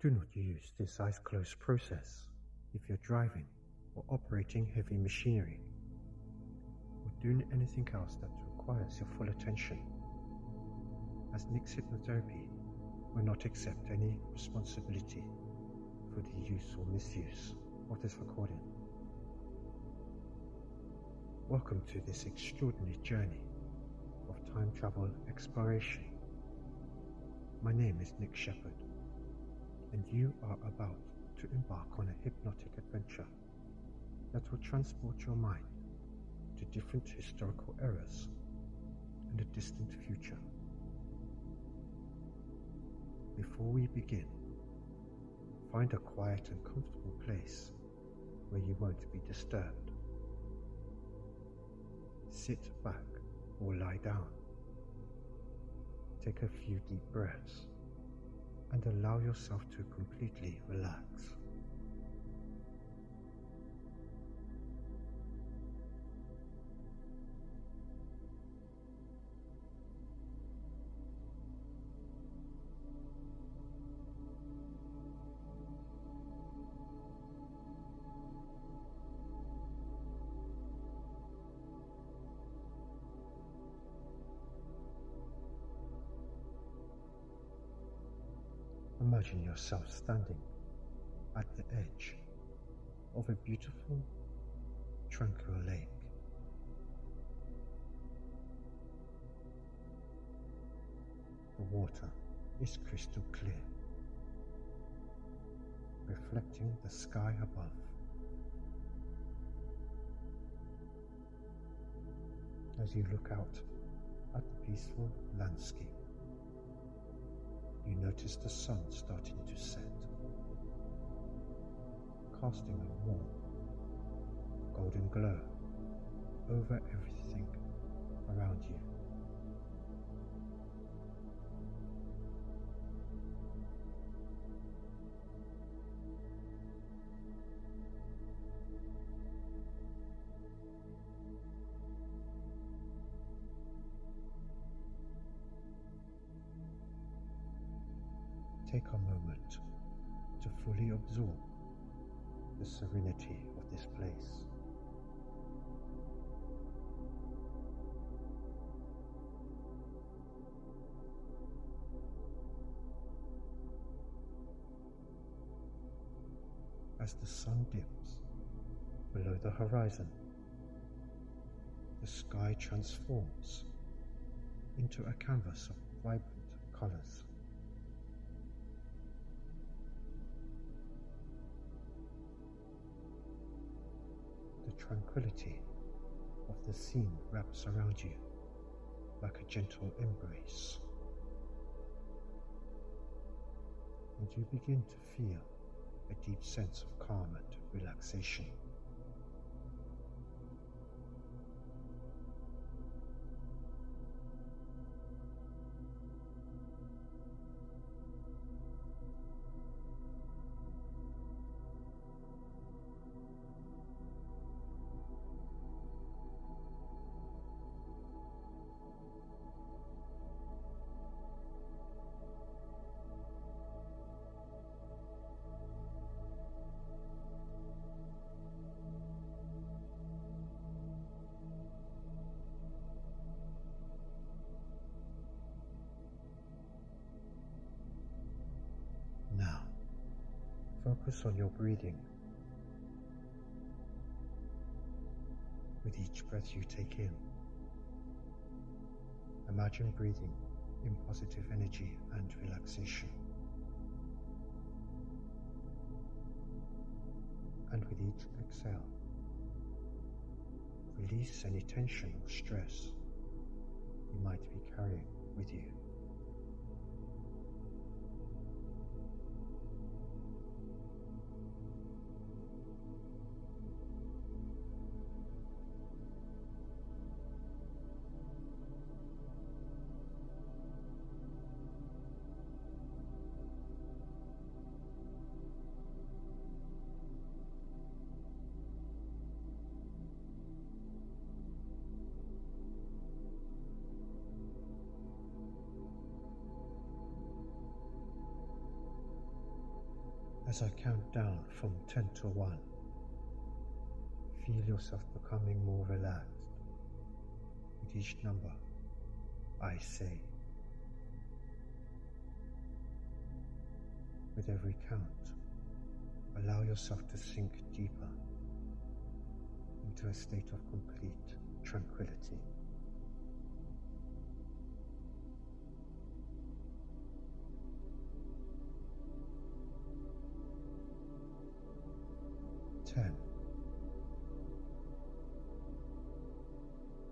Do not use this eyes closed process if you're driving or operating heavy machinery or doing anything else that requires your full attention. As Nick's hypnotherapy will not accept any responsibility for the use or misuse of this recording. Welcome to this extraordinary journey of time travel exploration. My name is Nick Shepard, and you are about to embark on a hypnotic adventure that will transport your mind to different historical eras and a distant future. Before we begin, find a quiet and comfortable place where you won't be disturbed. Sit back or lie down. Take a few deep breaths and allow yourself to completely relax. Imagine yourself standing at the edge of a beautiful, tranquil lake. The water is crystal clear, reflecting the sky above. As you look out at the peaceful landscape, you notice the sun starting to set, casting a warm, golden glow over everything around you. Fully absorb the serenity of this place. As the sun dips below the horizon, the sky transforms into a canvas of vibrant colors. Tranquility of the scene wraps around you like a gentle embrace. And you begin to feel a deep sense of calm and relaxation. Focus on your breathing. With each breath you take in, imagine breathing in positive energy and relaxation. And with each exhale, release any tension or stress you might be carrying with you. As I count down from 10 to 1, feel yourself becoming more relaxed with each number I say. With every count, allow yourself to sink deeper into a state of complete tranquility. Ten.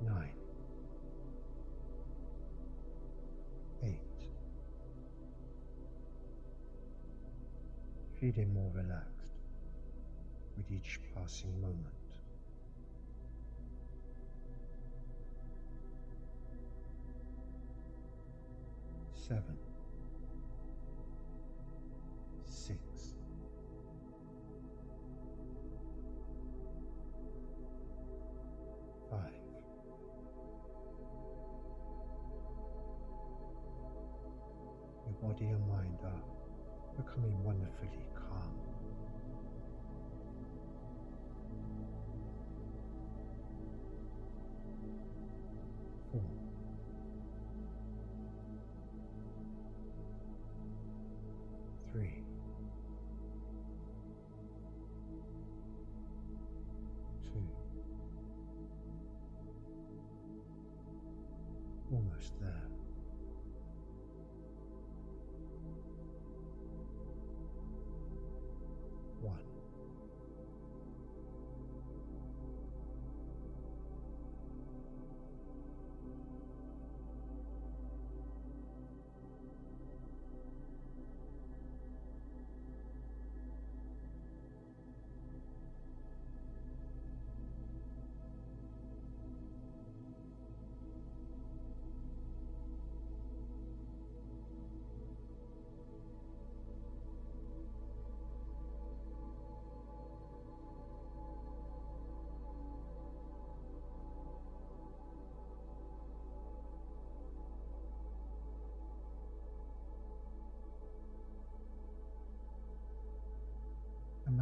Nine. Eight. Feeling more relaxed with each passing moment. Seven. Five. Your body and mind are becoming wonderfully One.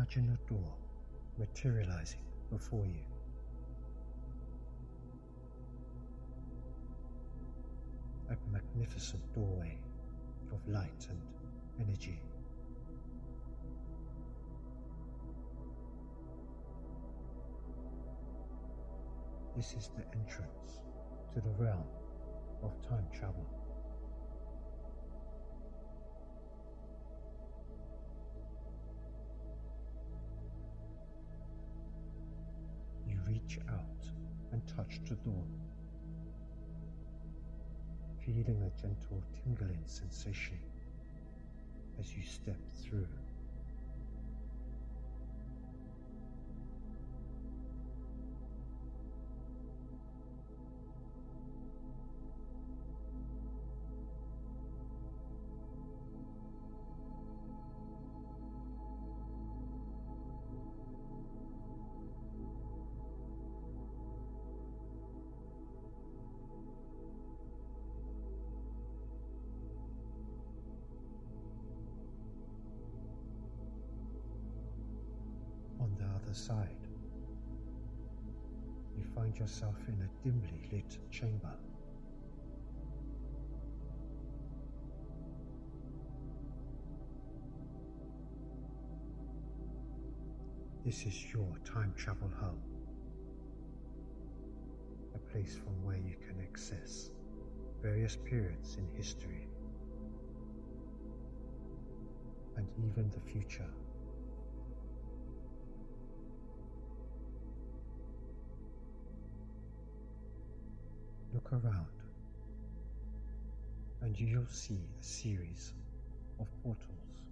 Imagine a door materializing before you. A magnificent doorway of light and energy. This is the entrance to the realm of time travel. And touch the door, feeling a gentle tingling sensation as you step through. Other side, you find yourself in a dimly lit chamber. This is your time travel home, a place from where you can access various periods in history and even the future. Look around and you'll see a series of portals,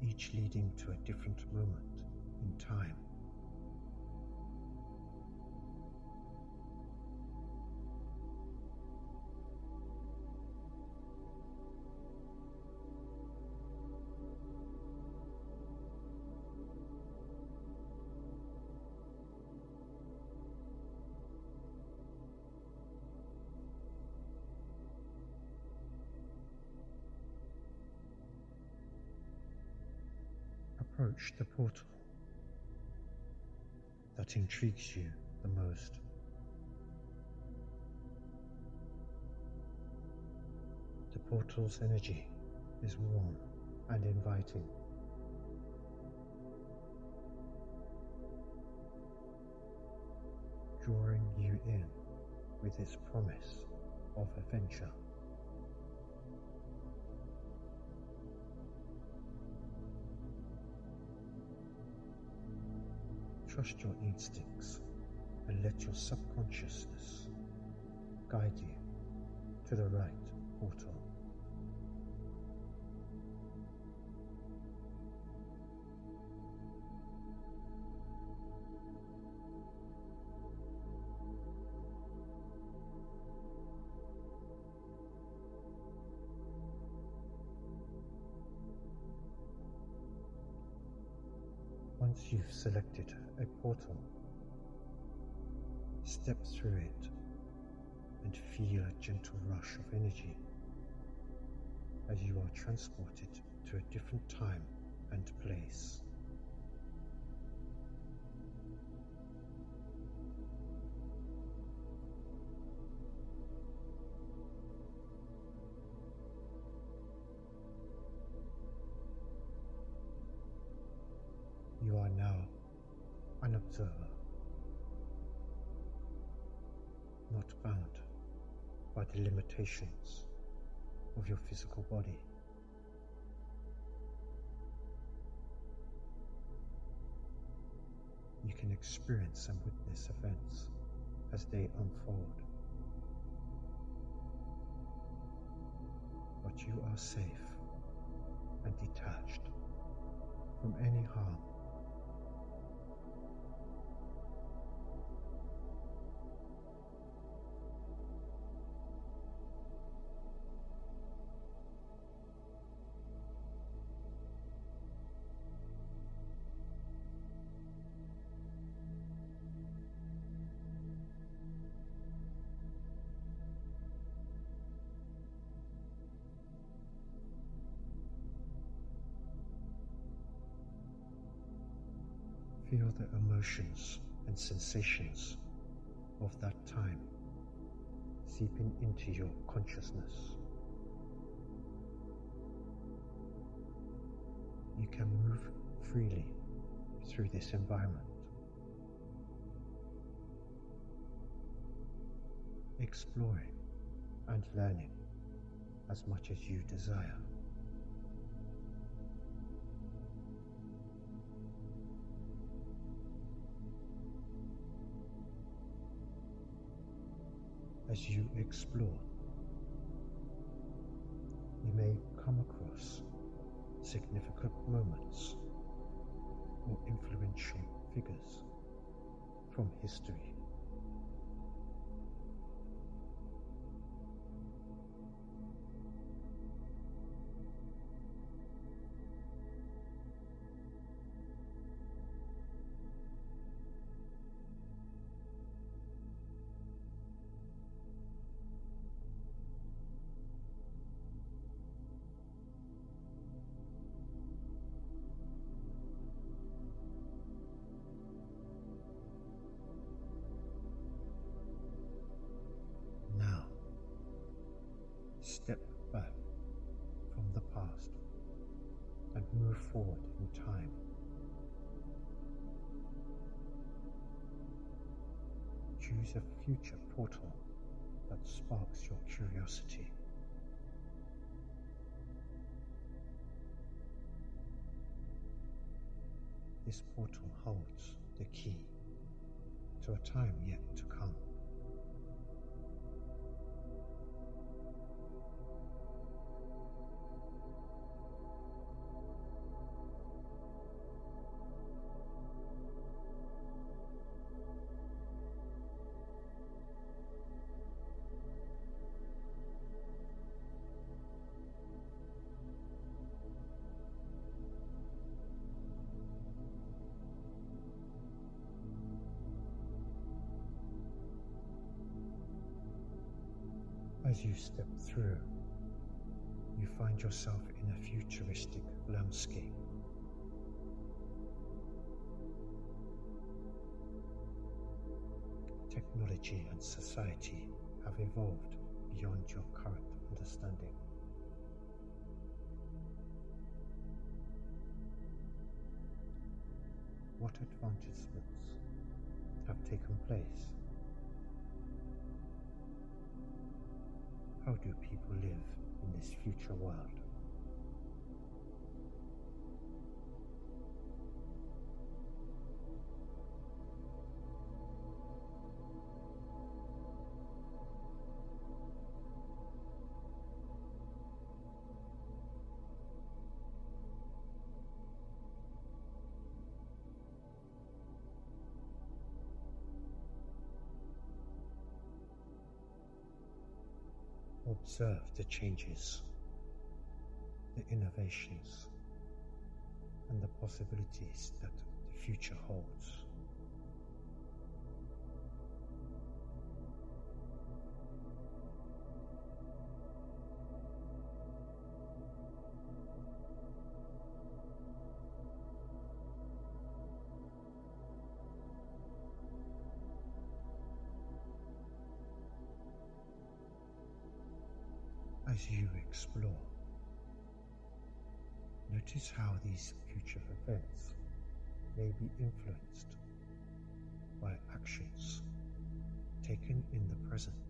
each leading to a different moment in time. The portal that intrigues you the most. The portal's energy is warm and inviting. Drawing you in with its promise of adventure. Trust your instincts and let your subconsciousness guide you to the right portal. Once you've selected a portal, step through it and feel a gentle rush of energy as you are transported to a different time and place. Are now an observer, not bound by the limitations of your physical body. You can experience and witness events as they unfold. But you are safe and detached from any harm Feel the emotions and sensations of that time seeping into your consciousness. You can move freely through this environment, exploring and learning as much as you desire. As you explore. You may come across significant moments or influential figures from history. Step back from the past and move forward in time. Choose a future portal that sparks your curiosity. This portal holds the key to a time yet to come. As you step through, you find yourself in a futuristic landscape. Technology and society have evolved beyond your current understanding. What advancements have taken place How do people live in this future world? Observe the changes, the innovations, and the possibilities that the future holds. As you explore. Notice how these future events may be influenced by actions taken in the present.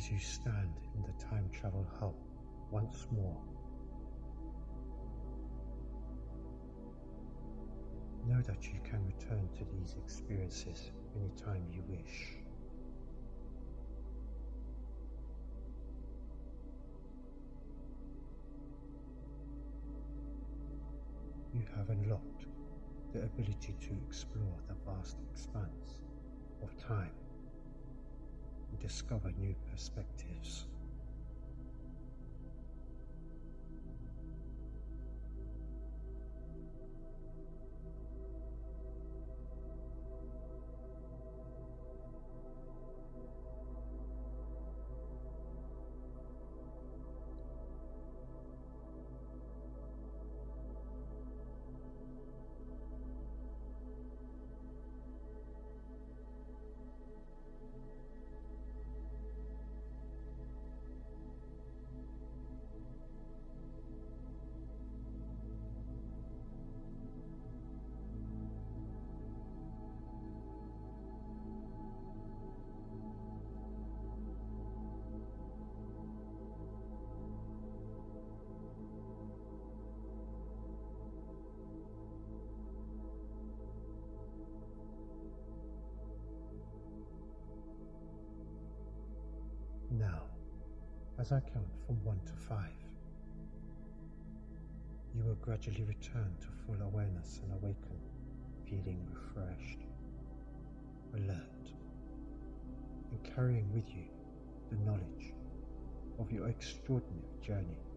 As you stand in the time travel hub once more. Know that you can return to these experiences anytime you wish. You have unlocked the ability to explore the vast expanse of time discover new perspectives. As I count from one to five, you will gradually return to full awareness and awaken, feeling refreshed, alert, and carrying with you the knowledge of your extraordinary journey.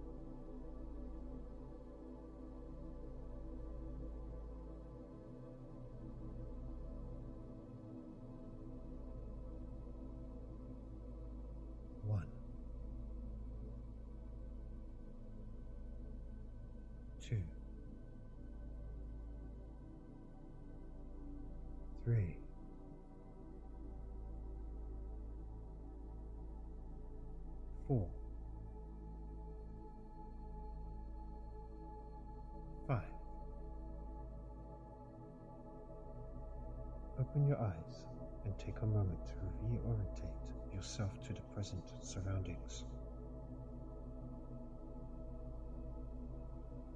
Open your eyes and take a moment to reorientate yourself to the present surroundings.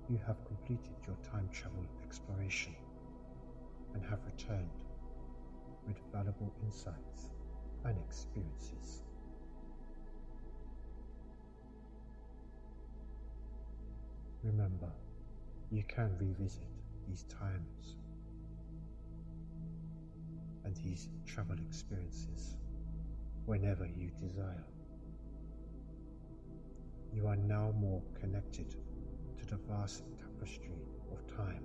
You have completed your time travel exploration and have returned with valuable insights and experiences. Remember, you can revisit these times and these travel experiences whenever you desire. You are now more connected to the vast tapestry of time,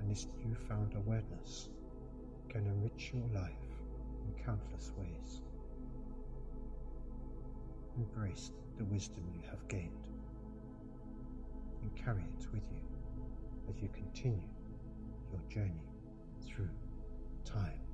and this newfound awareness can enrich your life in countless ways. Embrace the wisdom you have gained and carry it with you as you continue your journey through time.